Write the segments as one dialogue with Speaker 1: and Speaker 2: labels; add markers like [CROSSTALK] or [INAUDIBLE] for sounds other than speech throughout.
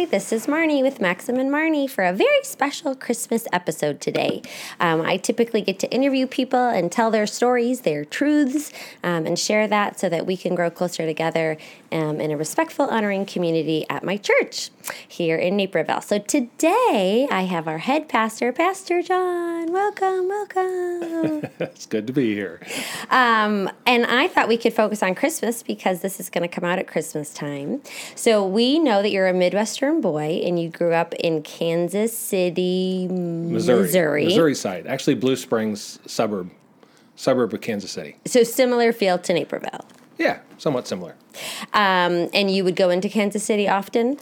Speaker 1: Hi, this is Marnie with Maxim and Marnie for a very special Christmas episode today. Um, I typically get to interview people and tell their stories, their truths, um, and share that so that we can grow closer together um, in a respectful, honoring community at my church here in Naperville. So today I have our head pastor, Pastor John. Welcome, welcome. [LAUGHS]
Speaker 2: it's good to be here.
Speaker 1: Um, and I thought we could focus on Christmas because this is going to come out at Christmas time. So we know that you're a Midwestern boy and you grew up in Kansas City,
Speaker 2: Missouri.
Speaker 1: Missouri.
Speaker 2: Missouri side. Actually, Blue Springs suburb, suburb of Kansas City.
Speaker 1: So similar feel to Naperville.
Speaker 2: Yeah, somewhat similar.
Speaker 1: Um, and you would go into Kansas City often?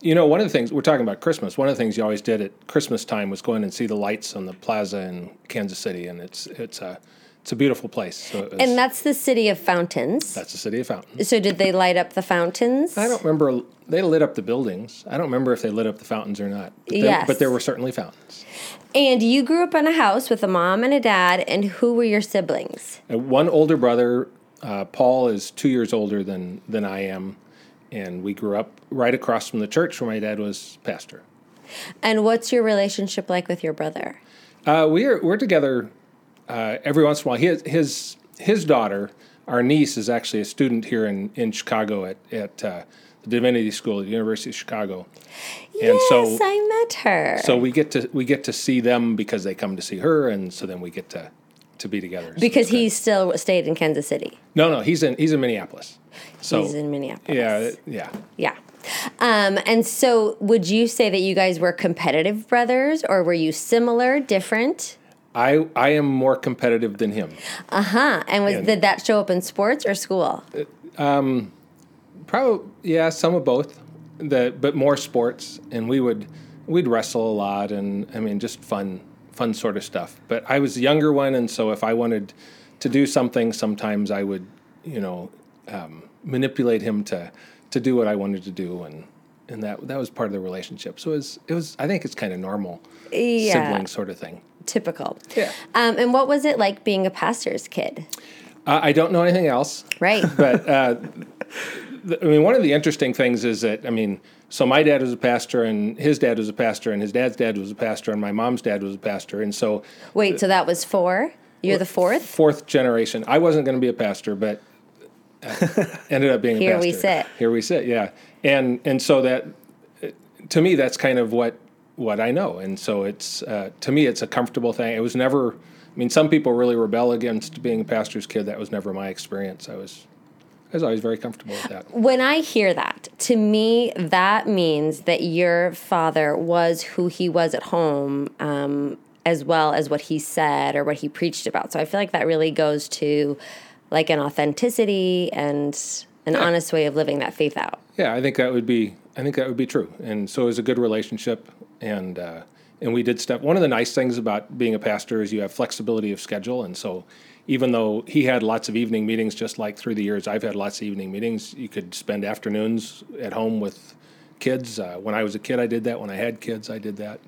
Speaker 2: You know, one of the things we're talking about Christmas. One of the things you always did at Christmas time was go in and see the lights on the plaza in Kansas City, and it's it's a it's a beautiful place. So was,
Speaker 1: And that's the city of fountains.
Speaker 2: that's the city of fountains.
Speaker 1: So did they light up the fountains?
Speaker 2: I don't remember they lit up the buildings. I don't remember if they lit up the fountains or not. But there,
Speaker 1: Yes.
Speaker 2: but there were certainly fountains.
Speaker 1: And you grew up in a house with a mom and a dad, and who were your siblings?
Speaker 2: Uh, One older brother, uh, Paul, is two years older than than I am, and we grew up right across from the church where my dad was pastor.
Speaker 1: And what's your relationship like with your brother?
Speaker 2: Uh, we're we're together uh, every once in a while. His his his daughter, our niece, is actually a student here in in Chicago at at uh, the Divinity School at the University of Chicago, and
Speaker 1: yes,
Speaker 2: so
Speaker 1: I met her.
Speaker 2: so we get to we get to see them because they come to see her, and so then we get to to be together.
Speaker 1: Because
Speaker 2: good.
Speaker 1: he still stayed in Kansas City.
Speaker 2: no no he's in he's in Minneapolis. So
Speaker 1: He's in Minneapolis.
Speaker 2: yeah yeah.
Speaker 1: Yeah. Um, and so, would you say that you guys were competitive brothers, or were you similar, different?
Speaker 2: I I am more competitive than him.
Speaker 1: Uh huh. And was
Speaker 2: And-
Speaker 1: did that show up in sports or school?
Speaker 2: Probably yeah, some of both. The but more sports, and we would we'd wrestle a lot, and I mean just fun fun sort of stuff. But I was the younger one, and so if I wanted to do something, sometimes I would you know um, manipulate him to to do what I wanted to do, and and that that was part of the relationship. So it was it was I think it's kind of normal
Speaker 1: Yeah.
Speaker 2: sibling sort of thing.
Speaker 1: Typical.
Speaker 2: Yeah.
Speaker 1: Um, and what was it like being a pastor's kid?
Speaker 2: Uh, I don't know anything else.
Speaker 1: Right. [LAUGHS]
Speaker 2: but uh, th- I mean, one of the interesting things is that I mean, so my dad was a pastor, and his dad was a pastor, and his dad's dad was a pastor, and my mom's dad was a pastor, and so
Speaker 1: Wait, so that was four? You're the fourth?
Speaker 2: fourth generation. I wasn't going to be a pastor, but uh, ended up being a
Speaker 1: Here
Speaker 2: pastor.
Speaker 1: we sit.
Speaker 2: Here we sit. Yeah, and and so that uh, to me, that's kind of what what I know, and so it's uh, to me, it's a comfortable thing. It was never. I mean, some people really rebel against being a pastor's kid. That was never my experience. I was, I was always very comfortable with that.
Speaker 1: When I hear that, to me, that means that your father was who he was at home, um, as well as what he said or what he preached about. So I feel like that really goes to like an authenticity and an honest way of living that faith out.
Speaker 2: Yeah, I think that would be. I think that would be true, and so it was a good relationship, and uh, and we did step. One of the nice things about being a pastor is you have flexibility of schedule, and so even though he had lots of evening meetings, just like through the years I've had lots of evening meetings, you could spend afternoons at home with kids. Uh, when I was a kid, I did that. When I had kids, I did that,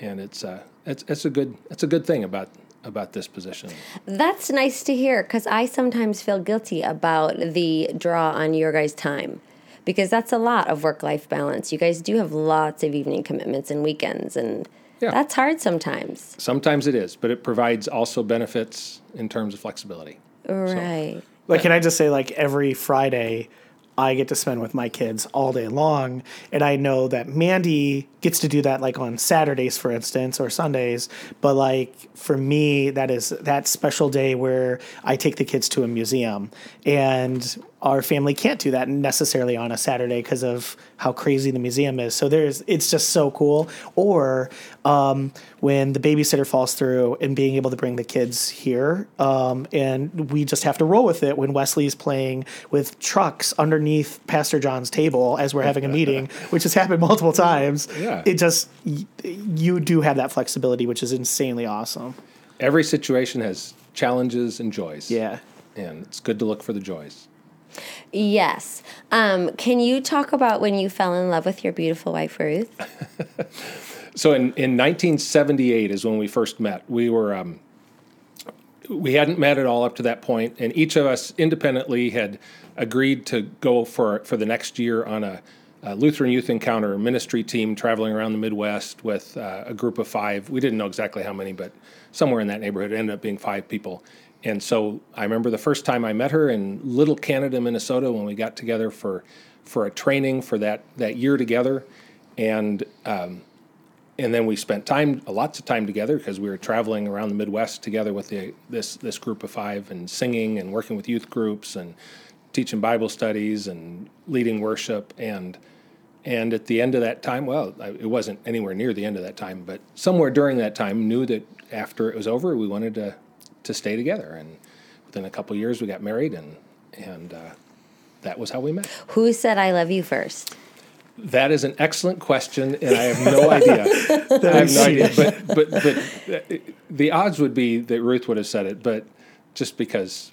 Speaker 2: and it's uh, it's it's a good it's a good thing about about this position.
Speaker 1: That's nice to hear because I sometimes feel guilty about the draw on your guys' time because that's a lot of work life balance. You guys do have lots of evening commitments and weekends, and
Speaker 2: Yeah.
Speaker 1: that's hard sometimes.
Speaker 2: Sometimes it is, but it provides also benefits in terms of flexibility.
Speaker 1: Right.
Speaker 3: Like, can I just say, like, every Friday, I get to spend with my kids all day long. And I know that Mandy gets to do that, like, on Saturdays, for instance, or Sundays. But, like, for me, that is that special day where I take the kids to a museum. And our family can't do that necessarily on a Saturday because of how crazy the museum is. So there's, it's just so cool. Or um, when the babysitter falls through and being able to bring the kids here, um, and we just have to roll with it when Wesley's playing with trucks underneath Pastor John's table as we're having a meeting, [LAUGHS] which has happened multiple times.
Speaker 2: Yeah.
Speaker 3: It just you do have that flexibility, which is insanely awesome.
Speaker 2: Every situation has challenges and joys.
Speaker 3: Yeah.
Speaker 2: And it's good to look for the joys.
Speaker 1: Yes. Um, can you talk about when you fell in love with your beautiful wife, Ruth? [LAUGHS]
Speaker 2: So in, in 1978 is when we first met. We were um, we hadn't met at all up to that point, and each of us independently had agreed to go for for the next year on a, Lutheran Youth Encounter ministry team traveling around the Midwest with uh, a group of five. We didn't know exactly how many, but somewhere in that neighborhood. It ended up being five people. And so I remember the first time I met her in Little Canada, Minnesota, when we got together for for a training for that that year together, and um, and then we spent time lots of time together because we were traveling around the Midwest together with the, this this group of five and singing and working with youth groups and teaching Bible studies and leading worship. And and at the end of that time, well, it wasn't anywhere near the end of that time, but somewhere during that time, knew that after it was over, we wanted to to stay together. And within a couple years, we got married, and and uh, that was how we met.
Speaker 1: Who said "I love you" first?
Speaker 2: That is an excellent question, and I have no [LAUGHS] idea. I have no idea, but but but uh, the odds would be that Ruth would have said it, but just because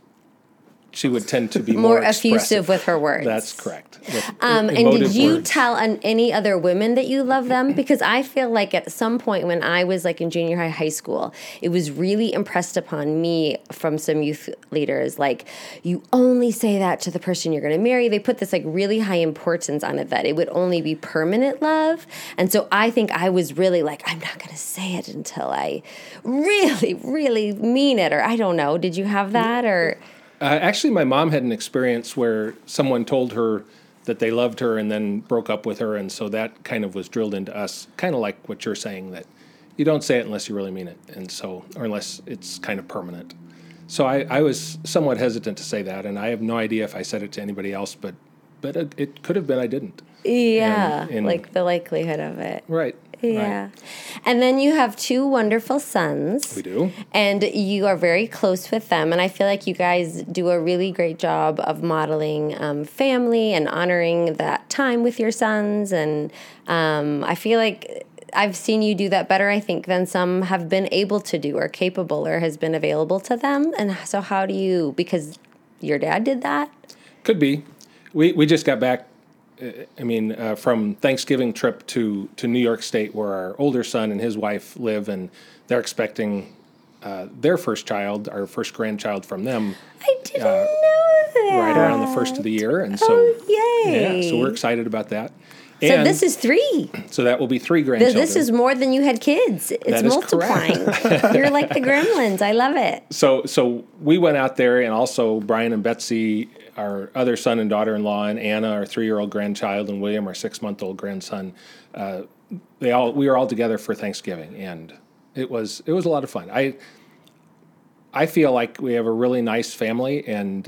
Speaker 2: she would tend to be [LAUGHS] more,
Speaker 1: more effusive with her words.
Speaker 2: That's correct.
Speaker 1: Um, and did you words. tell on any other women that you love them? [CLEARS THROAT] Because I feel like at some point when I was like in junior high, high school, it was really impressed upon me from some youth leaders, like you only say that to the person you're going to marry. They put this like really high importance on it that it would only be permanent love. And so I think I was really like, I'm not going to say it until I really, really mean it, or I don't know. Did you have that or?
Speaker 2: Uh, actually, my mom had an experience where someone told her that they loved her and then broke up with her, and so that kind of was drilled into us, kind of like what you're saying that you don't say it unless you really mean it, and so or unless it's kind of permanent. So I, I was somewhat hesitant to say that, and I have no idea if I said it to anybody else, but but it, it could have been I didn't.
Speaker 1: Yeah, and, and like the likelihood of it.
Speaker 2: Right.
Speaker 1: Yeah. Right. And then you have two wonderful sons.
Speaker 2: We do.
Speaker 1: And you are very close with them. And I feel like you guys do a really great job of modeling um, family and honoring that time with your sons. And um, I feel like I've seen you do that better, I think, than some have been able to do or capable or has been available to them. And so, how do you, because your dad did that?
Speaker 2: Could be. We, we just got back I mean, uh, from Thanksgiving trip to, to New York State, where our older son and his wife live, and they're expecting uh, their first child, our first grandchild from them.
Speaker 1: I didn't uh, know that.
Speaker 2: Right around the first of the year, and so
Speaker 1: oh,
Speaker 2: yay! Yeah, so we're excited about that.
Speaker 1: And so this is three.
Speaker 2: So that will be three grandchildren.
Speaker 1: This is more than you had kids. It's multiplying. [LAUGHS] You're like the gremlins. I love it.
Speaker 2: So so we went out there, and also Brian and Betsy our other son and daughter-in-law, and Anna, our three-year-old grandchild, and William, our six-month-old grandson. Uh, they all we were all together for Thanksgiving, and it was it was a lot of fun. I I feel like we have a really nice family, and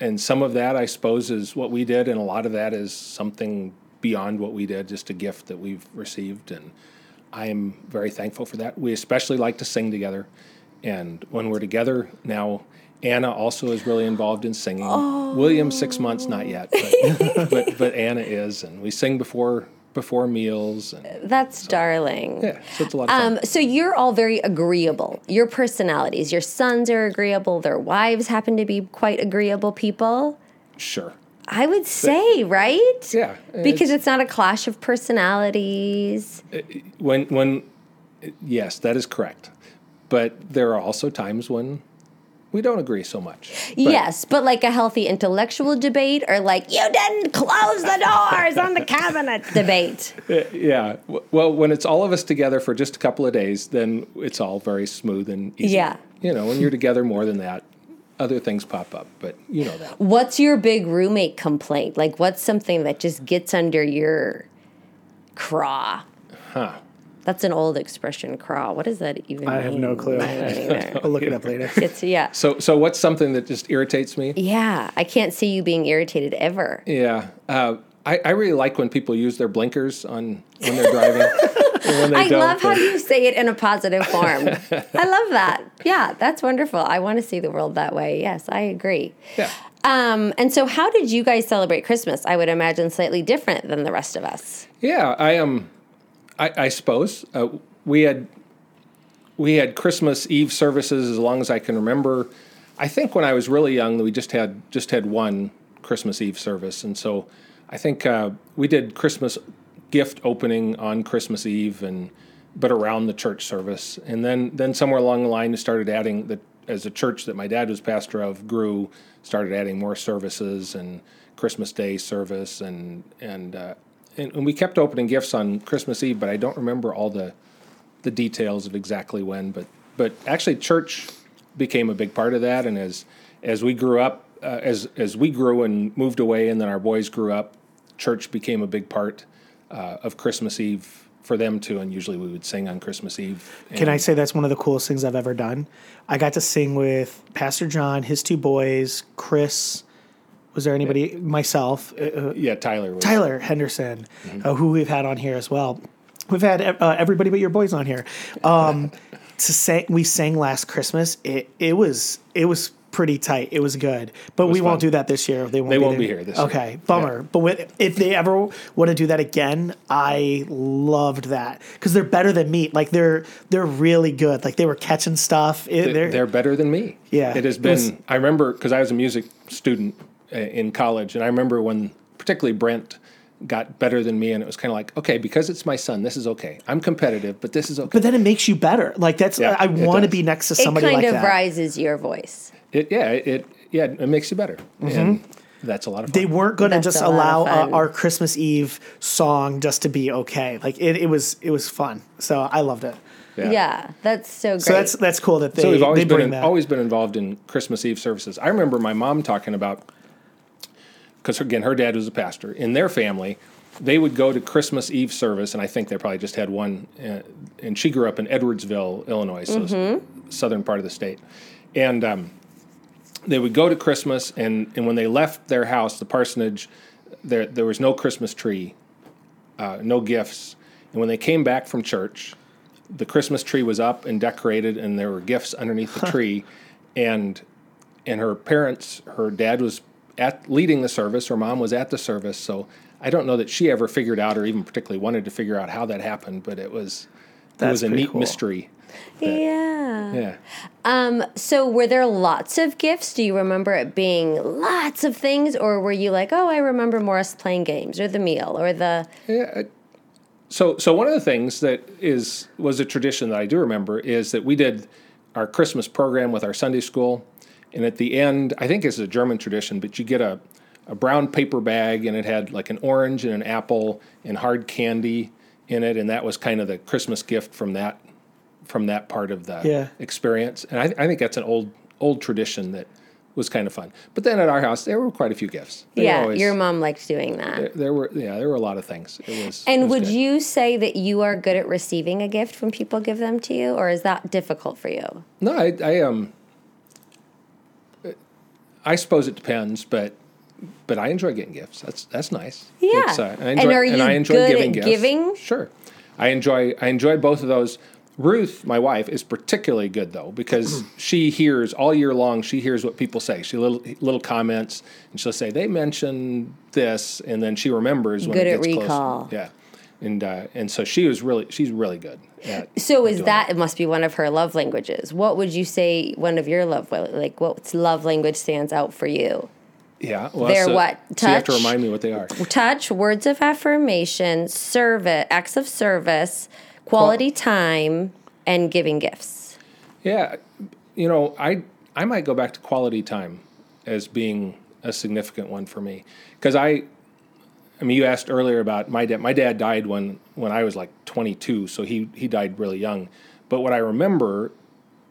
Speaker 2: and some of that I suppose is what we did, and a lot of that is something beyond what we did, just a gift that we've received, and I am very thankful for that. We especially like to sing together, and when we're together now Anna also is really involved in singing. Oh. William, six months, not yet, but, [LAUGHS] but, but Anna is, and we sing before before meals. And,
Speaker 1: That's so, darling.
Speaker 2: Yeah, so it's a lot of fun.
Speaker 1: Um, so you're all very agreeable. Your personalities, your sons are agreeable. Their wives happen to be quite agreeable people.
Speaker 2: Sure.
Speaker 1: I would say, but, right?
Speaker 2: Yeah.
Speaker 1: Because it's, it's, not a clash of personalities. Uh,
Speaker 2: when when yes, that is correct. But there are also times when we don't agree so much.
Speaker 1: But yes, but like a healthy intellectual debate or like you didn't close the doors on the cabinet [LAUGHS] debate.
Speaker 2: Uh, yeah. Well, when it's all of us together for just a couple of days, then it's all very smooth and easy.
Speaker 1: Yeah.
Speaker 2: You know, when you're together more than that, other things pop up, but you know that.
Speaker 1: What's your big roommate complaint? Like what's something that just gets under your craw?
Speaker 2: Huh.
Speaker 1: That's an old expression, crawl. What does that even
Speaker 3: I
Speaker 1: mean?
Speaker 3: have no clue. [LAUGHS] I'll look it up later.
Speaker 1: It's yeah.
Speaker 2: So so what's something that just irritates me?
Speaker 1: Yeah, I can't see you being irritated ever.
Speaker 2: Yeah. Uh, I, I really like when people use their blinkers on when they're driving. [LAUGHS] when they
Speaker 1: I love how you say it in a positive form. I love that. Yeah, that's wonderful. I want to see the world that way. Yes, I agree.
Speaker 2: Yeah.
Speaker 1: Um, and so, how did you guys celebrate Christmas? I would imagine slightly different than the rest of us.
Speaker 2: Yeah, I am. Um, I, I suppose. Uh, we had we had Christmas Eve services as long as I can remember. I think when I was really young, we just had just had one Christmas Eve service, and so I think uh, we did Christmas gift opening on Christmas Eve, and but around the church service, and then then somewhere along the line, we started adding that as a church that my dad was pastor of grew, started adding more services and Christmas Day service and and uh, and, and we kept opening gifts on Christmas Eve, but I don't remember all the the details of exactly when. But but actually, church became a big part of that, and as as we grew up, uh, as as we grew and moved away, and then our boys grew up, church became a big part uh, of Christmas Eve for them too. And usually, we would sing on Christmas Eve.
Speaker 3: Can I say that's one of the coolest things I've ever done? I got to sing with Pastor John, his two boys, Chris. Was there anybody? Myself, uh, uh,
Speaker 2: Yeah, Tyler. Was,
Speaker 3: Tyler Henderson,
Speaker 2: Mm-hmm.
Speaker 3: uh, who we've had on here as well. We've had uh, everybody but your boys on here. Um, [LAUGHS] to say we sang last Christmas. It it was it was pretty tight. It was good, but we won't do that this year. They won't.
Speaker 2: They
Speaker 3: be
Speaker 2: won't
Speaker 3: there.
Speaker 2: be here this year.
Speaker 3: Okay, bummer.
Speaker 2: Yeah.
Speaker 3: But with, if they ever want to do that again, I loved that because they're better than me. Like they're they're really good. Like they were catching stuff. It,
Speaker 2: They're,
Speaker 3: they're,
Speaker 2: better than me.
Speaker 3: Yeah,
Speaker 2: it has
Speaker 3: it
Speaker 2: been.
Speaker 3: was-
Speaker 2: I remember because I was a music student in college, and I remember when particularly Brent got better than me, and it was kind of like, okay, because it's my son, this is okay. I'm competitive, but this is okay.
Speaker 3: but then it makes you better. Like that's
Speaker 2: Yeah,
Speaker 3: I want to be next to somebody It
Speaker 1: kind
Speaker 3: like
Speaker 1: of
Speaker 3: that.
Speaker 1: rises your voice.
Speaker 2: It yeah, it yeah, it makes you better, and that's a lot of fun.
Speaker 3: Mm-hmm. They weren't going to just allow uh, our Christmas Eve song just to be okay. Like it, it was it was fun. So I loved it.
Speaker 1: Yeah, that's so great.
Speaker 3: So that's that's cool that they
Speaker 2: so we've always been in, always been involved in Christmas Eve services. I remember my mom talking about because again, her dad was a pastor. In their family, they would go to Christmas Eve service, and I think they probably just had one. Uh, and she grew up in Edwardsville, Illinois, so it's southern part of the state, and. Um, they would go to Christmas, and, and when they left their house, the parsonage, there there was no Christmas tree, uh, no gifts. And when they came back from church, the Christmas tree was up and decorated, and there were gifts underneath the tree. And and her parents, her dad was at leading the service, her mom was at the service. So I don't know that she ever figured out, or even particularly wanted to figure out how that happened. But it was it was a neat
Speaker 3: cool.
Speaker 2: mystery.
Speaker 1: yeah.
Speaker 2: Yeah.
Speaker 1: Um, so were there lots of gifts? Do you remember it being lots of things, or were you like, oh, I remember Morris playing games, or the meal, or the Yeah,
Speaker 2: So, so one of the things that is was a tradition that I do remember is that we did our Christmas program with our Sunday school, and at the end, I think it's a German tradition, but you get a a brown paper bag, and it had like an orange and an apple and hard candy in it, and that was kind of the Christmas gift from that from that part of the
Speaker 3: Yeah.
Speaker 2: experience. And I, I think that's an old old tradition that was kind of fun. But then at our house, there were quite a few gifts. They
Speaker 1: yeah?
Speaker 2: always-
Speaker 1: your mom liked doing that.
Speaker 2: there, there were yeah there were a lot of things. It was it
Speaker 1: And
Speaker 2: was
Speaker 1: would
Speaker 2: good.
Speaker 1: you say that you are good at receiving a gift when people give them to you, or is that difficult for you?
Speaker 2: No, I, I um, I suppose it depends, but but I enjoy getting gifts. That's that's nice.
Speaker 1: Yeah.
Speaker 2: Uh, I
Speaker 1: And
Speaker 2: enjoy,
Speaker 1: are you
Speaker 2: I enjoy
Speaker 1: good
Speaker 2: giving
Speaker 1: at
Speaker 2: gifts.
Speaker 1: giving?
Speaker 2: Sure, I enjoy I enjoy both of those. Ruth, my wife, is particularly good though because [CLEARS THROAT] she hears all year long. She hears what people say. She little little comments, and she'll say they mention this, and then she remembers when
Speaker 1: Good
Speaker 2: it
Speaker 1: at
Speaker 2: gets
Speaker 1: recall.
Speaker 2: close. Yeah, and uh, and so she was really she's really good at.
Speaker 1: So is that it must be one of her love languages? What would you say one of your love like what love language stands out for you?
Speaker 2: Yeah, well,
Speaker 1: They're
Speaker 2: so-
Speaker 1: what?
Speaker 2: So you have to
Speaker 1: Touch?
Speaker 2: remind me what they are.
Speaker 1: Touch, words of affirmation, service, acts of service, quality time, and giving gifts.
Speaker 2: Yeah, you know, I I might go back to quality time as being a significant one for me because I, I mean, you asked earlier about my dad. My dad died when when I was like 22, so he he died really young. But what I remember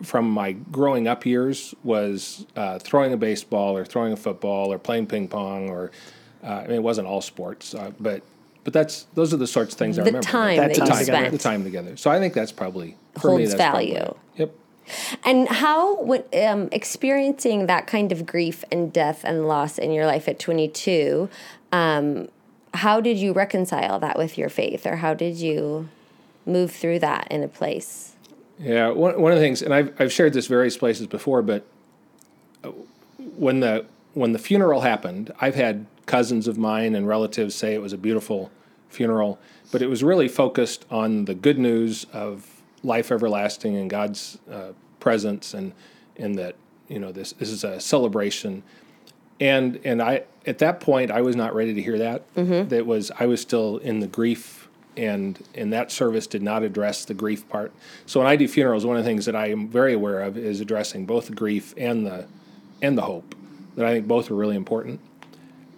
Speaker 2: from my growing up years was uh, throwing a baseball or throwing a football or playing ping pong or uh, I mean, it wasn't all sports, uh, but but that's those are the sorts of things I
Speaker 1: The
Speaker 2: remember.
Speaker 1: time
Speaker 3: That
Speaker 1: that,
Speaker 3: time
Speaker 1: you
Speaker 3: together.
Speaker 1: spent.
Speaker 2: the time together. So I think that's probably for me.
Speaker 1: Holds
Speaker 2: That's probably-
Speaker 1: value.
Speaker 2: yep.
Speaker 1: And how, when, um, experiencing that kind of grief and death and loss in your life at 22, um, how did you reconcile that with your faith, or how did you move through that in a place?
Speaker 2: Yeah, one, one of the things, and I've, I've shared this various places before, but uh, when the when the funeral happened, I've had cousins of mine and relatives say it was a beautiful funeral, but it was really focused on the good news of life everlasting and God's uh, presence, and and that you know this this is a celebration, and and I at that point I was not ready to hear that. That was I was still in the grief and and that service did not address the grief part. So when I do funerals, one of the things that I am very aware of is addressing both the grief and the and the hope. That I think both are really important.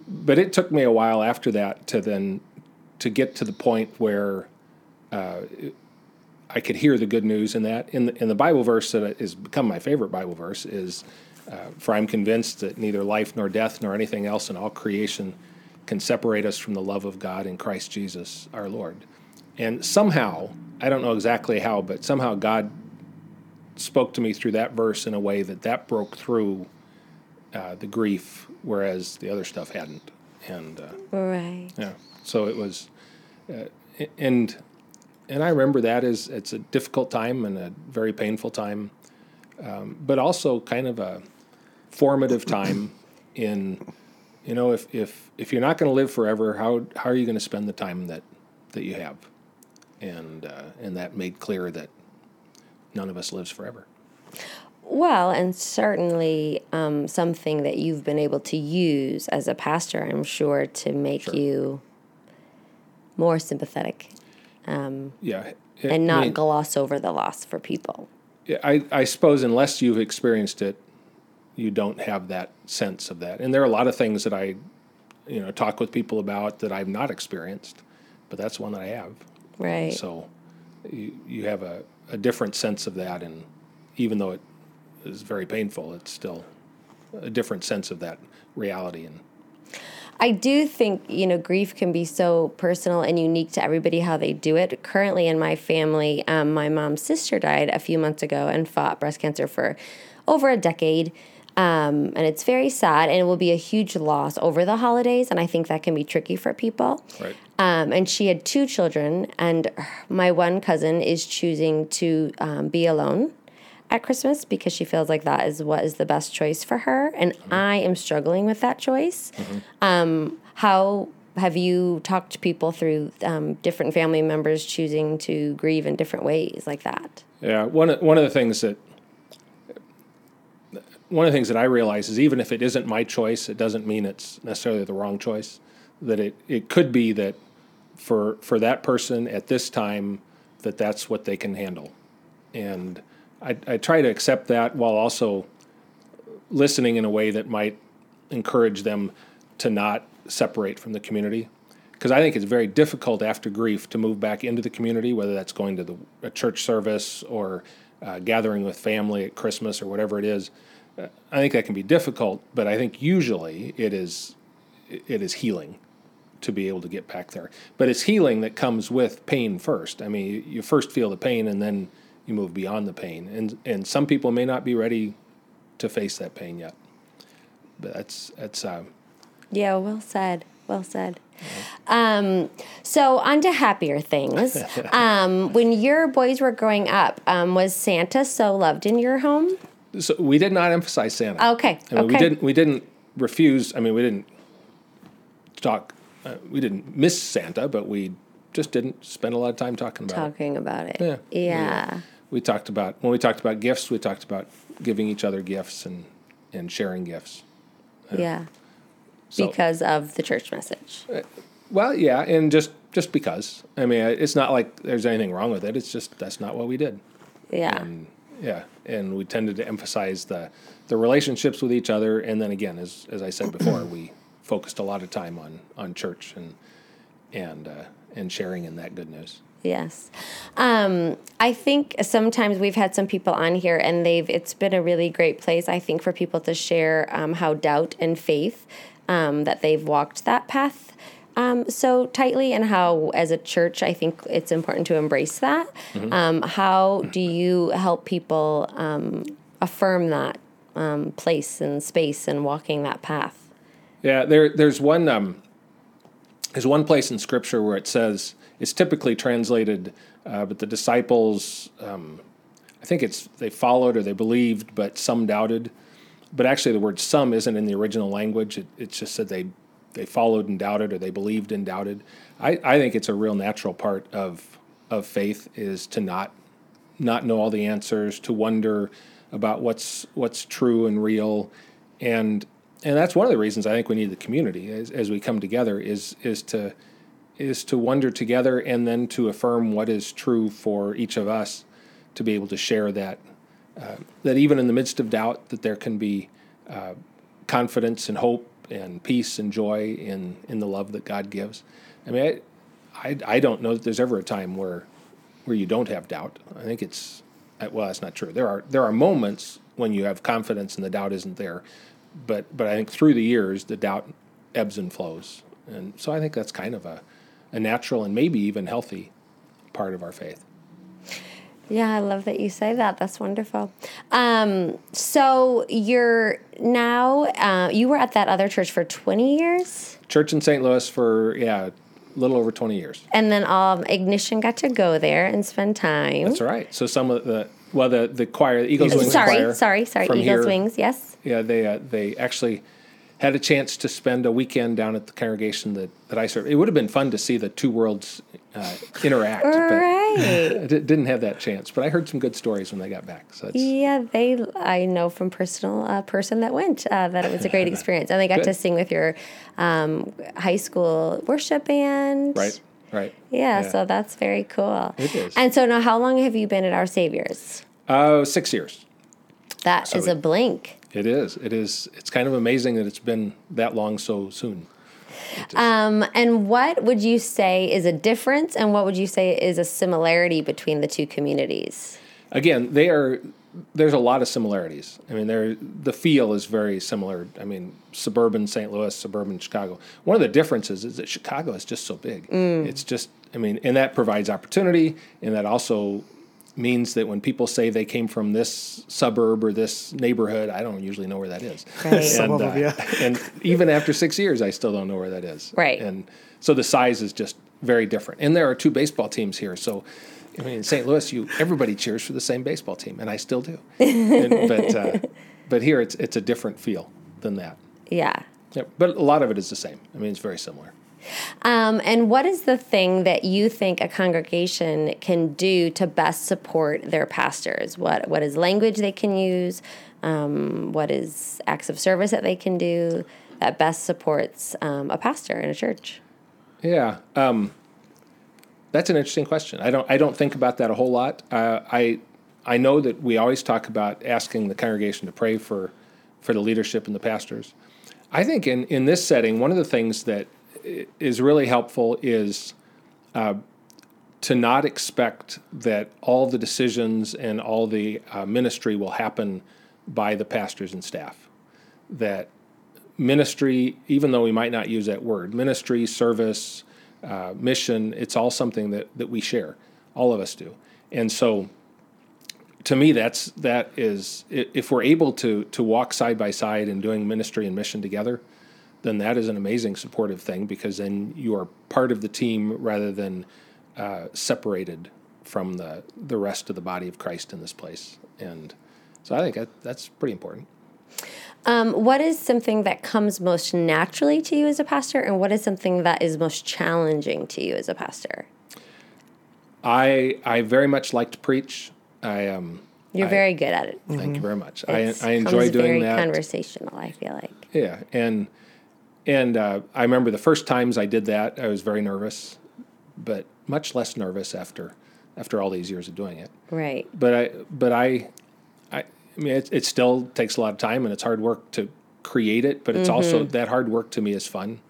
Speaker 2: But it took me a while after that to then to get to the point where uh, I could hear the good news in that. In the, in the Bible verse that has become my favorite Bible verse is, uh, "For I'm convinced that neither life nor death nor anything else in all creation can separate us from the love of God in Christ Jesus our Lord." And somehow, I don't know exactly how, but somehow God spoke to me through that verse in a way that that broke through uh, the grief, whereas the other stuff hadn't. And uh,
Speaker 1: Right.
Speaker 2: yeah, so it was, uh, and and I remember that as it's a difficult time and a very painful time, um, but also kind of a formative time in, you know, if if if you're not going to live forever, how how are you going to spend the time that that you have, and uh, and that made clear that none of us lives forever.
Speaker 1: Well, and certainly um, something that you've been able to use as a pastor, I'm sure, to make
Speaker 2: Sure.
Speaker 1: you more sympathetic
Speaker 2: Yeah, it-
Speaker 1: and
Speaker 2: I
Speaker 1: not
Speaker 2: mean,
Speaker 1: gloss over the loss for people.
Speaker 2: yeah, I, I suppose unless you've experienced it, you don't have that sense of that. And there are a lot of things that I, you know, talk with people about that I've not experienced, but that's one that I have.
Speaker 1: Right.
Speaker 2: So you, you have a, a different sense of that. And even though it is very painful, it's still a different sense of that reality. And
Speaker 1: I do think, you know, grief can be so personal and unique to everybody how they do it. Currently in my family, um, my mom's sister died a few months ago and fought breast cancer for over a decade. Um, and it's very sad and it will be a huge loss over the holidays. And I think that can be tricky for people.
Speaker 2: right.
Speaker 1: Um, and she had two children, and my one cousin is choosing to um, be alone at Christmas because she feels like that is what is the best choice for her. And I am struggling with that choice. Um, how have you talked to people through um, different family members choosing to grieve in different ways like that?
Speaker 2: Yeah, one of, one of the things that one of the things that I realize is even if it isn't my choice, it doesn't mean it's necessarily the wrong choice. That it, it could be that for for that person at this time that that's what they can handle, and I, I try to accept that while also listening in a way that might encourage them to not separate from the community. Because I think it's very difficult after grief to move back into the community, whether that's going to the, a church service or uh, gathering with family at Christmas or whatever it is. I think that can be difficult, but I think usually it is it is healing to be able to get back there. But it's healing that comes with pain first. I mean, you, you first feel the pain and then you move beyond the pain. And and some people may not be ready to face that pain yet. But that's that's uh,
Speaker 1: Yeah, well said. Well said. Um, so on to happier things. [LAUGHS] um, when your boys were growing up, um, was Santa so loved in your home?
Speaker 2: So we did not emphasize Santa.
Speaker 1: Okay.
Speaker 2: I mean,
Speaker 1: okay.
Speaker 2: we didn't we didn't refuse. I mean, we didn't talk. Uh, we didn't miss Santa, but we just didn't spend a lot of time talking about it.
Speaker 1: talking about it.
Speaker 2: Yeah.
Speaker 1: Yeah.
Speaker 2: We talked about when we talked about gifts. We talked about giving each other gifts and and sharing gifts.
Speaker 1: Yeah.
Speaker 2: So-
Speaker 1: Because of the church message.
Speaker 2: Well, yeah, and just just because. I mean, it's not like there's anything wrong with it. It's just that's not what we did.
Speaker 1: Yeah.
Speaker 2: And yeah, and we tended to emphasize the the relationships with each other, and then again, as as I said before, we focused a lot of time on on church and and uh, and sharing in that good news.
Speaker 1: Yes. Um, I think sometimes we've had some people on here and they've, it's been a really great place, I think, for people to share um, how doubt and faith, um, that they've walked that path um, so tightly and how, as a church, I think it's important to embrace that. Um, how do you help people um, affirm that um, place and space and walking that path?
Speaker 2: Yeah, there there's one um, there's one place in Scripture where it says it's typically translated, uh, but the disciples, um, I think it's they followed or they believed, but some doubted. But actually, the word "some" isn't in the original language. It, it's just said they they followed and doubted, or they believed and doubted. I, I think it's a real natural part of of faith is to not not know all the answers, to wonder about what's what's true and real, and and that's one of the reasons I think we need the community as, as we come together is is to is to wonder together and then to affirm what is true for each of us to be able to share that uh, that even in the midst of doubt that there can be uh, confidence and hope and peace and joy in in the love that God gives. I mean, I, I, I don't know that there's ever a time where where you don't have doubt. I think it's uh, well, that's not true. There are there are moments when you have confidence and the doubt isn't there, but but I think through the years the doubt ebbs and flows, and so I think that's kind of a a natural and maybe even healthy part of our faith.
Speaker 1: Yeah, I love that you say that. That's wonderful. Um, so you're now uh, you were at that other church for twenty years,
Speaker 2: Church in St. Louis for yeah, a little over twenty years.
Speaker 1: and then um, Ignition got to go there and spend time.
Speaker 2: That's right. So some of the well, the the choir, the Eagles Wings
Speaker 1: sorry,
Speaker 2: choir.
Speaker 1: sorry, sorry.
Speaker 2: from
Speaker 1: Eagles
Speaker 2: here,
Speaker 1: Wings. Yes.
Speaker 2: Yeah, they uh, they actually had a chance to spend a weekend down at the congregation that, that I serve. It would have been fun to see the two worlds uh, interact,
Speaker 1: Right. [LAUGHS]
Speaker 2: I didn't have that chance. But I heard some good stories when they got back. So it's,
Speaker 1: Yeah, they. I know from personal uh, person that went uh, that it was a great [LAUGHS] experience, and they got
Speaker 2: Good.
Speaker 1: to sing with your um, high school worship band.
Speaker 2: right, right.
Speaker 1: Yeah, so that's very cool.
Speaker 2: It is.
Speaker 1: And so now, how long have you been at Our Saviors?
Speaker 2: uh, six years.
Speaker 1: That is
Speaker 2: So
Speaker 1: a blink.
Speaker 2: It is. It is. It's kind of amazing that it's been that long so soon.
Speaker 1: Um, and what would you say is a difference, and what would you say is a similarity between the two communities?
Speaker 2: again, they are. There's a lot of similarities. I mean, there the feel is very similar. I mean, suburban St. Louis, suburban Chicago. One of the differences is that Chicago is just so big. It's just. I mean, and that provides opportunity, and that also means that when people say they came from this suburb or this neighborhood, I don't usually know where that is.
Speaker 1: Right.
Speaker 2: And, uh,
Speaker 3: yeah.
Speaker 2: and even after six years, I still don't know where that is.
Speaker 1: Right.
Speaker 2: And so the size is just very different. And there are two baseball teams here, so I mean, in St. Louis, you everybody cheers for the same baseball team, and I still do. [LAUGHS] And- but uh, but here, it's it's a different feel than that.
Speaker 1: Yeah.
Speaker 2: Yeah, but a lot of it is the same. I mean, it's very similar.
Speaker 1: Um, and what is the thing that you think a congregation can do to best support their pastors? What what is language they can use? Um, what is acts of service that they can do that best supports um, a pastor in a church?
Speaker 2: Yeah, um, that's an interesting question. I don't I don't think about that a whole lot. Uh, I I know that we always talk about asking the congregation to pray for for the leadership and the pastors. I think in in this setting, one of the things that is really helpful is uh, to not expect that all the decisions and all the uh, ministry will happen by the pastors and staff. That ministry, even though we might not use that word, ministry, service, uh, mission, it's all something that, that we share. All of us do. And so to me, that's, that is, if we're able to, to walk side by side in doing ministry and mission together, then that is an amazing supportive thing because then you are part of the team rather than uh, separated from the, the rest of the body of Christ in this place. And so I think that, that's pretty important.
Speaker 1: Um, what is something that comes most naturally to you as a pastor, and what is something that is most challenging to you as a pastor?
Speaker 2: I I very much like to preach. I um
Speaker 1: You're
Speaker 2: I-
Speaker 1: very good at it.
Speaker 2: thank you very much.
Speaker 1: It's-
Speaker 2: I I enjoy
Speaker 1: comes
Speaker 2: doing
Speaker 1: very
Speaker 2: that.
Speaker 1: Conversational, I feel like.
Speaker 2: Yeah, and and uh, I remember the first times I did that, I was very nervous, but much less nervous after after all these years of doing it.
Speaker 1: Right.
Speaker 2: But I but I I, I mean it, it still takes a lot of time and it's hard work to create it, but it's also that hard work to me is fun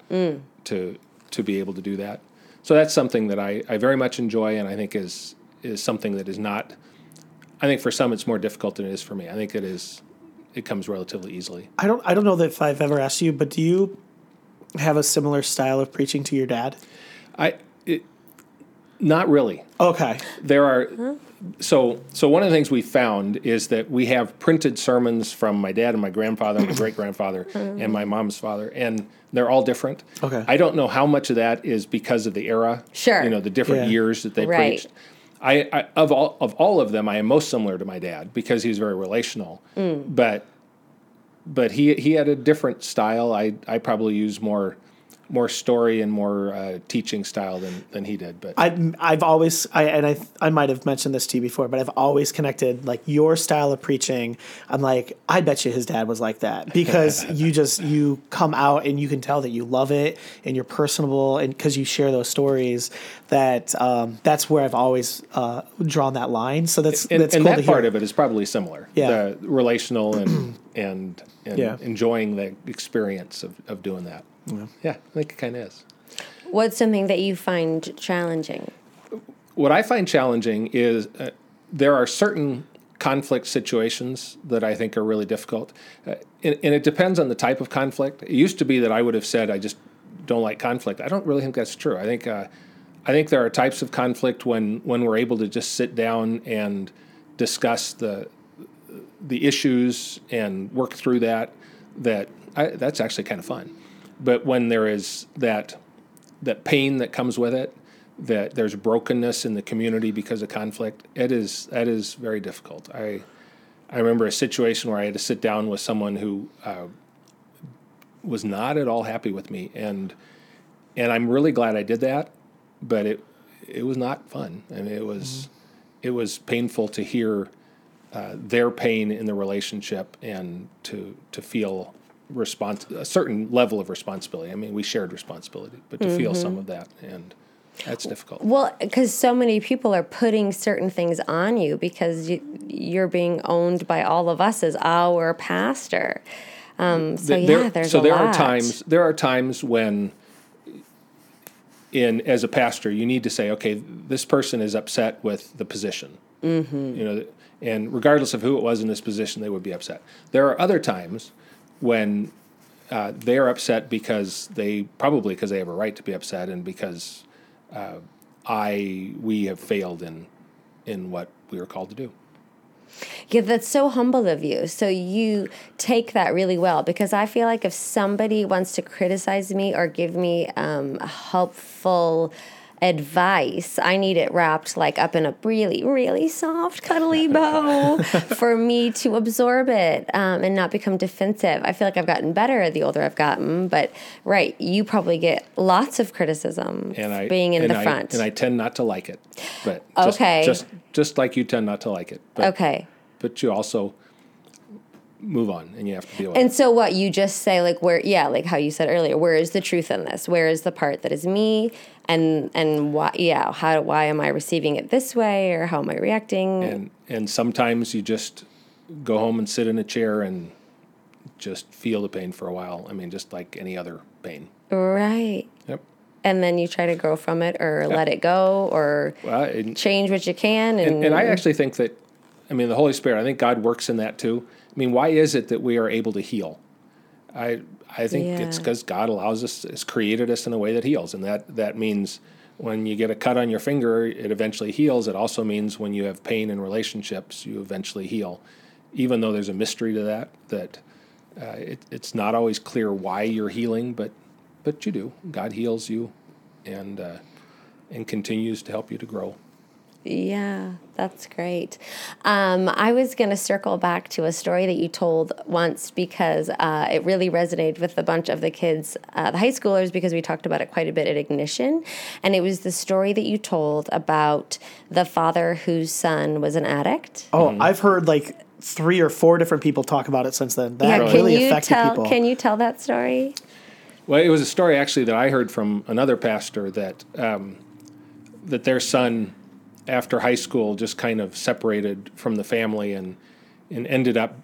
Speaker 2: to to be able to do that. So that's something that I, I very much enjoy and I think is is something that is not I think for some it's more difficult than it is for me. I think it is it comes relatively easily.
Speaker 3: I don't I don't know that if I've ever asked you, but do you have a similar style of preaching to your dad?
Speaker 2: I it, not really.
Speaker 3: Okay.
Speaker 2: There are so so one of the things we found is that we have printed sermons from my dad and my grandfather, and my great grandfather, mm-hmm. and my mom's father, and they're all different.
Speaker 3: Okay.
Speaker 2: I don't know how much of that is because of the era.
Speaker 1: Sure.
Speaker 2: You know, the different
Speaker 3: Yeah.
Speaker 2: years that they
Speaker 1: Right.
Speaker 2: preached. I, I of all of all of them, I am most similar to my dad because he was very relational. Mm. But but he he had a different style. I I probably use more more story and more uh, teaching style than than he did. But
Speaker 3: I, I've always, I, and I, I might have mentioned this to you before, but I've always connected like your style of preaching. I'm like, I bet you his dad was like that because [LAUGHS] you just, you come out and you can tell that you love it and you're personable and because you share those stories that, um, that's where I've always, uh, drawn that line. So that's,
Speaker 2: and,
Speaker 3: that's
Speaker 2: and
Speaker 3: cool
Speaker 2: that
Speaker 3: to hear.
Speaker 2: part of it is probably similar.
Speaker 3: Yeah.
Speaker 2: The relational and [CLEARS THROAT] and and
Speaker 3: Yeah.
Speaker 2: enjoying the experience of, of doing that. Yeah, I think it kind of is.
Speaker 1: What's something that you find challenging?
Speaker 2: What I find challenging is uh, there are certain conflict situations that I think are really difficult. Uh, and, and it depends on the type of conflict. It used to be that I would have said, I just don't like conflict. I don't really think that's true. I think, uh, I think there are types of conflict when, when we're able to just sit down and discuss the, the issues and work through that, that I, that's actually kind of fun. But when there is that, that pain that comes with it, that there's brokenness in the community because of conflict, it is that is very difficult. I I remember a situation where I had to sit down with someone who uh, was not at all happy with me, and and I'm really glad I did that, but it it was not fun. I mean, it was mm-hmm. it was painful to hear uh, their pain in the relationship and to to feel respons- a certain level of responsibility. I mean, we shared responsibility, but to mm-hmm. feel some of that and that's difficult.
Speaker 1: Well, because so many people are putting certain things on you because you, you're being owned by all of us as our pastor. Um, so there, yeah, there's
Speaker 2: so
Speaker 1: a
Speaker 2: there
Speaker 1: lot.
Speaker 2: are times there are times when in as a pastor you need to say okay this person is upset with the position mm-hmm. you know and regardless of who it was in this position they would be upset there are other times when uh, they're upset because they probably because they have a right to be upset and because uh, I we have failed in in what we were called to do.
Speaker 1: Yeah, that's so humble of you. So you take that really well because I feel like if somebody wants to criticize me or give me um, a helpful advice, I need it wrapped like up in a really, really soft, cuddly [LAUGHS] bow for me to absorb it um, and not become defensive. I feel like I've gotten better the older I've gotten, but right, you probably get lots of criticism and I, being in the
Speaker 2: I,
Speaker 1: front.
Speaker 2: And I tend not to like it. But just, okay. just just like you tend not to like it. But,
Speaker 1: okay.
Speaker 2: But you also move on and you have to deal with
Speaker 1: and
Speaker 2: it.
Speaker 1: so what you just say like where yeah like how you said earlier where is the truth in this where is the part that is me and and why yeah how why am i receiving it this way or how am i reacting?
Speaker 2: And and sometimes you just go home and sit in a chair and just feel the pain for a while. I mean just like any other pain.
Speaker 1: Right.
Speaker 2: Yep.
Speaker 1: And then you try to grow from it or let it go or well, and, change what you can
Speaker 2: and, and, and i actually think that i mean the holy spirit i think god works in that too. I mean, why is it that we are able to heal? I I think yeah. it's because God allows us, has created us in a way that heals, and that that means when you get a cut on your finger, it eventually heals. It also means when you have pain in relationships, you eventually heal, even though there's a mystery to that. That uh, it, it's not always clear why you're healing, but but you do. God heals you, and uh, and continues to help you to grow.
Speaker 1: Yeah, that's great. Um, I was going to circle back to a story that you told once because uh, it really resonated with a bunch of the kids, uh, the high schoolers, because we talked about it quite a bit at Ignition. And it was the story that you told about the father whose son was an addict.
Speaker 3: Oh, mm-hmm. I've heard like three or four different people talk about it since then. That yeah, really
Speaker 1: can you
Speaker 3: affected
Speaker 1: tell,
Speaker 3: people.
Speaker 1: Can you tell that story?
Speaker 2: Well, it was a story actually that I heard from another pastor that um, that their son after high school just kind of separated from the family and and ended up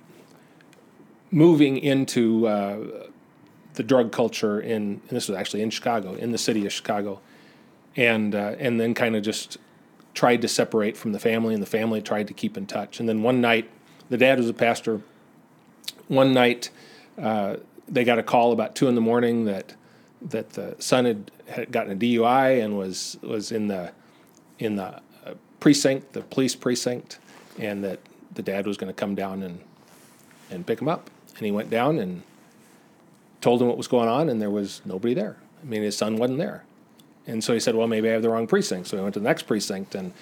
Speaker 2: moving into uh, the drug culture in and this was actually in Chicago in the city of Chicago. And uh, and then kind of just tried to separate from the family and the family tried to keep in touch. And then one night the dad was a pastor. One night uh, they got a call about two in the morning that that the son had, had gotten a DUI and was was in the in the precinct, the police precinct, and that the dad was going to come down and and pick him up. And he went down and told him what was going on, and there was nobody there. I mean, his son wasn't there. And so he said, "Well, maybe I have the wrong precinct." So he went to the next precinct, and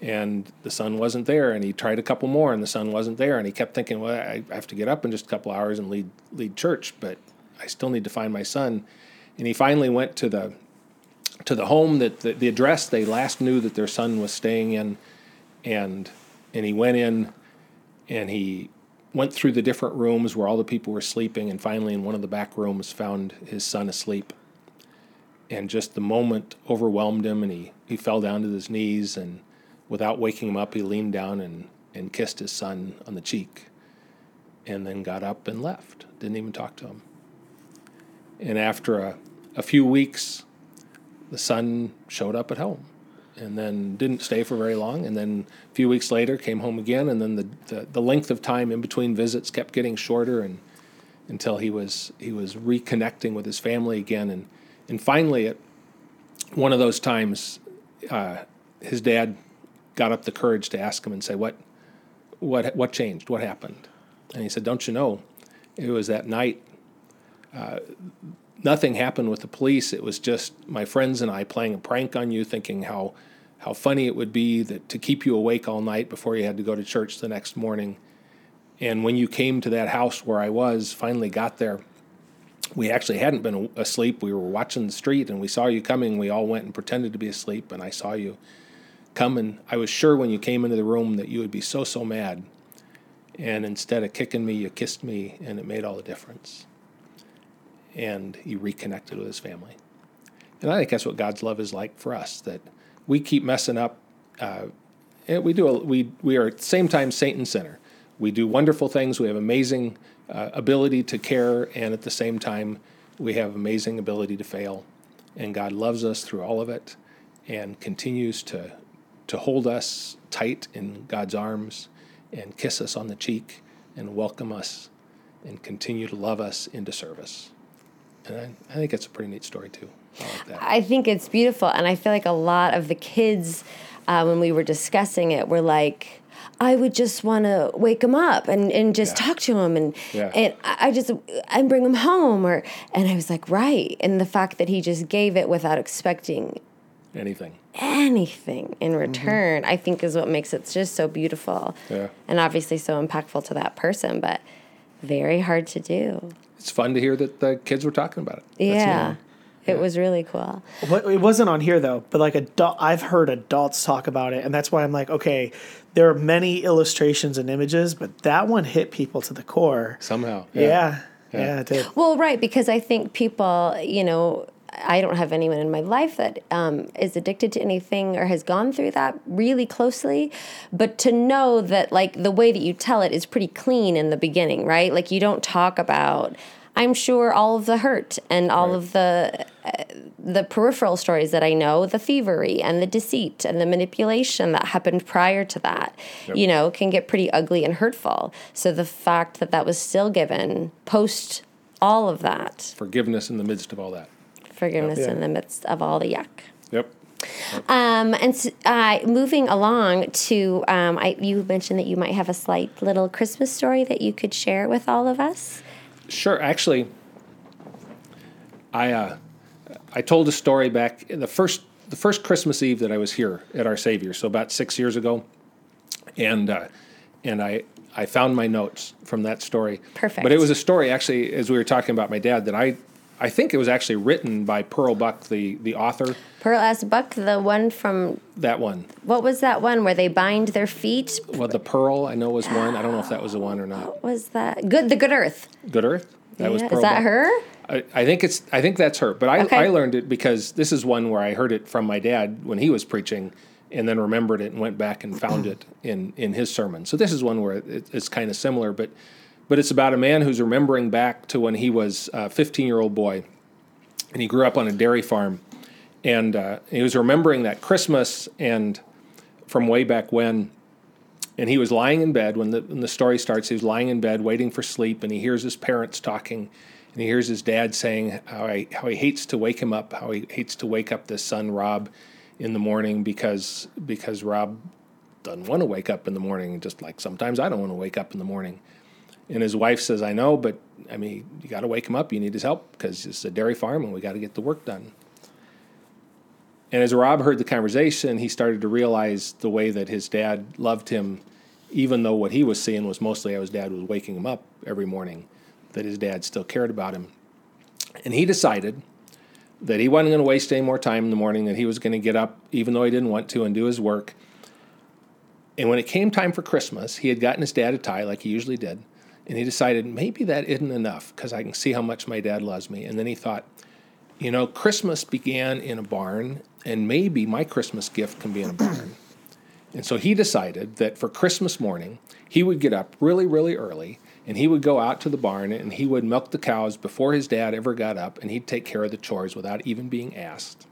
Speaker 2: and the son wasn't there. And he tried a couple more, and the son wasn't there. And he kept thinking, "Well, I have to get up in just a couple hours and lead lead church, but I still need to find my son." And he finally went to the to the home that the, the, address they last knew that their son was staying in, and and he went in, and he went through the different rooms where all the people were sleeping, and finally in one of the back rooms found his son asleep. And just the moment overwhelmed him, and he, he fell down to his knees, and without waking him up, he leaned down and, and kissed his son on the cheek, and then got up and left. Didn't even talk to him. And after a, a few weeks, the son showed up at home and then didn't stay for very long. And then a few weeks later came home again. And then the, the, the length of time in between visits kept getting shorter and until he was he was reconnecting with his family again. And and finally, at one of those times, uh, his dad got up the courage to ask him and say, "What what what changed? What happened?" And he said, "Don't you know? It was that night." Uh, nothing happened with the police. It was just my friends and I playing a prank on you, thinking how how funny it would be that to keep you awake all night before you had to go to church the next morning. And when you came to that house where I was, finally got there, we actually hadn't been asleep. We were watching the street and we saw you coming. We all went and pretended to be asleep, and I saw you come. And I was sure when you came into the room that you would be so, so mad. And instead of kicking me, you kissed me, and it made all the difference. And he reconnected with his family. And I think that's what God's love is like for us that we keep messing up. Uh, we do a, we we are at the same time saint and sinner. We do wonderful things. We have amazing uh, ability to care, and at the same time, we have amazing ability to fail. And God loves us through all of it, and continues to to hold us tight in God's arms, and kiss us on the cheek, and welcome us, and continue to love us into service. And I, I think it's a pretty neat story too. I like that.
Speaker 1: I think it's beautiful, and I feel like a lot of the kids, uh, when we were discussing it, were like, "I would just want to wake him up and, and just
Speaker 2: Yeah.
Speaker 1: talk to him, and
Speaker 2: Yeah.
Speaker 1: and I just and bring him home." Or and I was like, "Right," and the fact that he just gave it without expecting
Speaker 2: Anything.
Speaker 1: anything in return, I think is what makes it just so beautiful,
Speaker 2: Yeah.
Speaker 1: and obviously so impactful to that person, but very hard to do.
Speaker 2: It's fun to hear that the kids were talking about it.
Speaker 1: Yeah.
Speaker 2: neat.
Speaker 1: It was really cool.
Speaker 3: What, it wasn't on here though, but like adult, I've heard adults talk about it, and that's why I'm like, okay, there are many illustrations and images, but that one hit people to the core.
Speaker 2: Somehow.
Speaker 3: Yeah, yeah,
Speaker 2: Yeah.
Speaker 3: it did.
Speaker 1: Well, right, because I think people, you know, I don't have anyone in my life that um, is addicted to anything or has gone through that really closely. But to know that, like, the way that you tell it is pretty clean in the beginning, right? Like, you don't talk about, I'm sure, all of the hurt and all
Speaker 2: Right.
Speaker 1: of the uh, the peripheral stories that I know, the thievery and the deceit and the manipulation that happened prior to that, you know, can get pretty ugly and hurtful. So the fact that that was still given post all of that
Speaker 2: Forgiveness in the midst of all that.
Speaker 1: Forgiveness
Speaker 3: Yeah.
Speaker 1: in the midst of all the yuck.
Speaker 2: Yep.
Speaker 1: Um, and uh, moving along to, um, I, you mentioned that you might have a slight little Christmas story that you could share with all of us.
Speaker 2: Sure. Actually, I uh, I told a story back in the first the first Christmas Eve that I was here at Our Savior, so about six years ago, and uh, and I I found my notes from that story.
Speaker 1: Perfect.
Speaker 2: But it was a story actually, as we were talking about my dad, that I I think it was actually written by Pearl Buck, the the author.
Speaker 1: Pearl S. Buck, the one from,
Speaker 2: That one.
Speaker 1: what was that one where they bind their feet?
Speaker 2: Well, the Pearl I know was one. I don't know if that was the one or not.
Speaker 1: What was that? Good, the Good Earth.
Speaker 2: Good Earth. That was Pearl
Speaker 1: Is that
Speaker 2: Buck.
Speaker 1: her?
Speaker 2: I, I think it's I think that's her. But I,
Speaker 1: Okay.
Speaker 2: I learned it because this is one where I heard it from my dad when he was preaching, and then remembered it and went back and found [CLEARS THROAT] it in in his sermon. So this is one where it, it's kind of similar, but but it's about a man who's remembering back to when he was a 15 year old boy, and he grew up on a dairy farm, and uh, he was remembering that Christmas and from way back when and he was lying in bed when the, when the story starts. He was lying in bed waiting for sleep, and he hears his parents talking, and he hears his dad saying how, I, how he hates to wake him up, how he hates to wake up this son Rob in the morning because because Rob doesn't want to wake up in the morning, just like sometimes I don't want to wake up in the morning. And his wife says, "I know, but I mean, you got to wake him up. You need his help because it's a dairy farm, and we got to get the work done." And as Rob heard the conversation, he started to realize the way that his dad loved him, even though what he was seeing was mostly how his dad was waking him up every morning, that his dad still cared about him. And he decided that he wasn't going to waste any more time in the morning, that he was going to get up, even though he didn't want to, and do his work. And when it came time for Christmas, he had gotten his dad a tie like he usually did. And he decided maybe that isn't enough because I can see how much my dad loves me. And then he thought, you know, Christmas began in a barn, and maybe my Christmas gift can be in a barn. And so he decided that for Christmas morning, he would get up really, really early and he would go out to the barn and he would milk the cows before his dad ever got up and he'd take care of the chores without even being asked.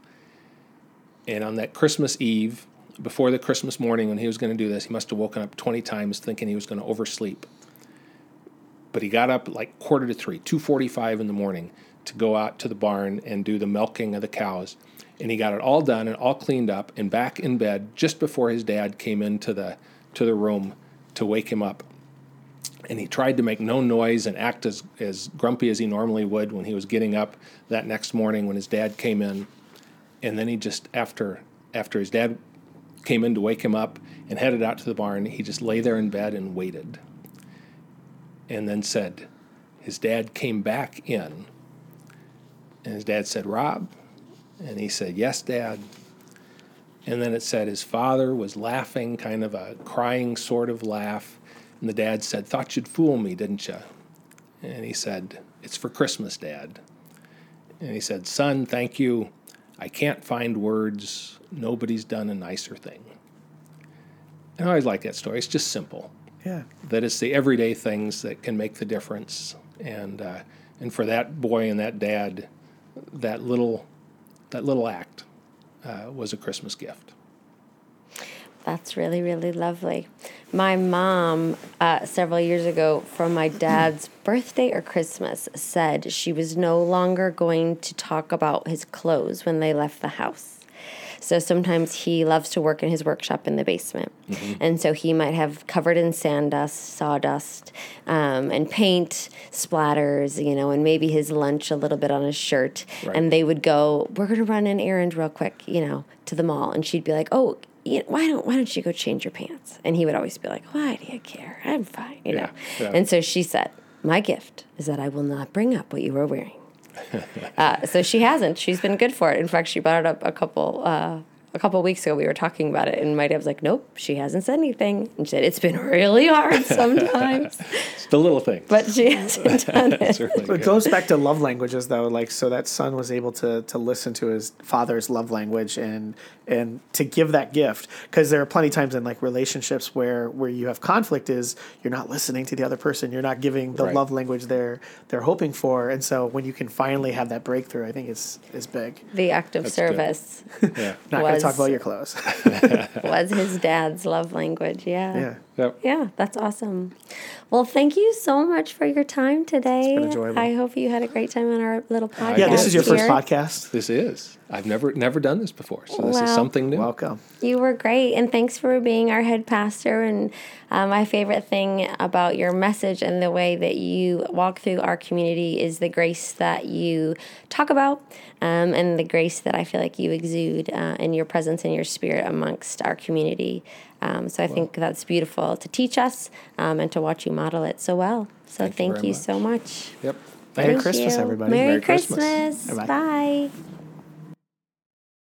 Speaker 2: And on that Christmas Eve, before the Christmas morning when he was going to do this, he must have woken up 20 times thinking he was going to oversleep. But he got up like quarter to three, 2.45 in the morning to go out to the barn and do the milking of the cows. And he got it all done and all cleaned up and back in bed just before his dad came into the, to the room to wake him up. And he tried to make no noise and act as, as grumpy as he normally would when he was getting up that next morning when his dad came in. And then he just, after, after his dad came in to wake him up and headed out to the barn, he just lay there in bed and waited. And then said, his dad came back in. And his dad said, Rob? And he said, Yes, Dad. And then it said his father was laughing, kind of a crying sort of laugh. And the dad said, Thought you'd fool me, didn't you? And he said, It's for Christmas, Dad. And he said, Son, thank you. I can't find words. Nobody's done a nicer thing. And I always like that story. It's just simple.
Speaker 3: Yeah.
Speaker 2: That it's the everyday things that can make the difference. And uh, and for that boy and that dad, that little that little act uh, was a Christmas gift.
Speaker 1: That's really, really lovely. My mom, uh, several years ago, for my dad's [CLEARS THROAT] birthday or Christmas, said she was no longer going to talk about his clothes when they left the house. So sometimes he loves to work in his workshop in the basement. Mm-hmm. And so he might have covered in sand dust, sawdust, um, and paint splatters, you know, and maybe his lunch a little bit on his shirt. Right. And they would go, We're going to run an errand real quick, you know, to the mall. And she'd be like, Oh, you know, why don't why don't you go change your pants? And he would always be like, Why do you care? I'm fine, you yeah, know. Yeah. And so she said, My gift is that I will not bring up what you were wearing. Uh, so she hasn't. She's been good for it. In fact, she brought it up a couple uh, a couple weeks ago. We were talking about it, and my dad was like, "Nope, she hasn't said anything." And she said, "It's been really hard [LAUGHS] sometimes."
Speaker 2: it's the little things,
Speaker 1: but she hasn't [LAUGHS] done it.
Speaker 3: it goes back to love languages, though. Like, so that son was able to to listen to his father's love language and and to give that gift because there are plenty of times in like relationships where where you have conflict is you're not listening to the other person you're not giving the right. love language they're they're hoping for and so when you can finally have that breakthrough i think it's is big
Speaker 1: the act of That's service [LAUGHS]
Speaker 3: yeah not going to talk about your clothes [LAUGHS]
Speaker 1: was his dad's love language yeah
Speaker 3: yeah
Speaker 2: Yep.
Speaker 1: Yeah, that's awesome. Well, thank you so much for your time today.
Speaker 3: It's been enjoyable.
Speaker 1: I hope you had a great time on our little podcast.
Speaker 3: Yeah, this is your
Speaker 1: here.
Speaker 3: first podcast.
Speaker 2: This is. I've never never done this before, so this well, is something new.
Speaker 3: Welcome.
Speaker 1: You were great, and thanks for being our head pastor. And uh, my favorite thing about your message and the way that you walk through our community is the grace that you talk about, um, and the grace that I feel like you exude uh, in your presence and your spirit amongst our community. Um, so I think that's beautiful to teach us um, and to watch you model it so well. So thank, thank you, you so much.
Speaker 2: Yep.
Speaker 3: Merry Christmas, you. everybody.
Speaker 1: Merry, Merry Christmas. Christmas. Bye.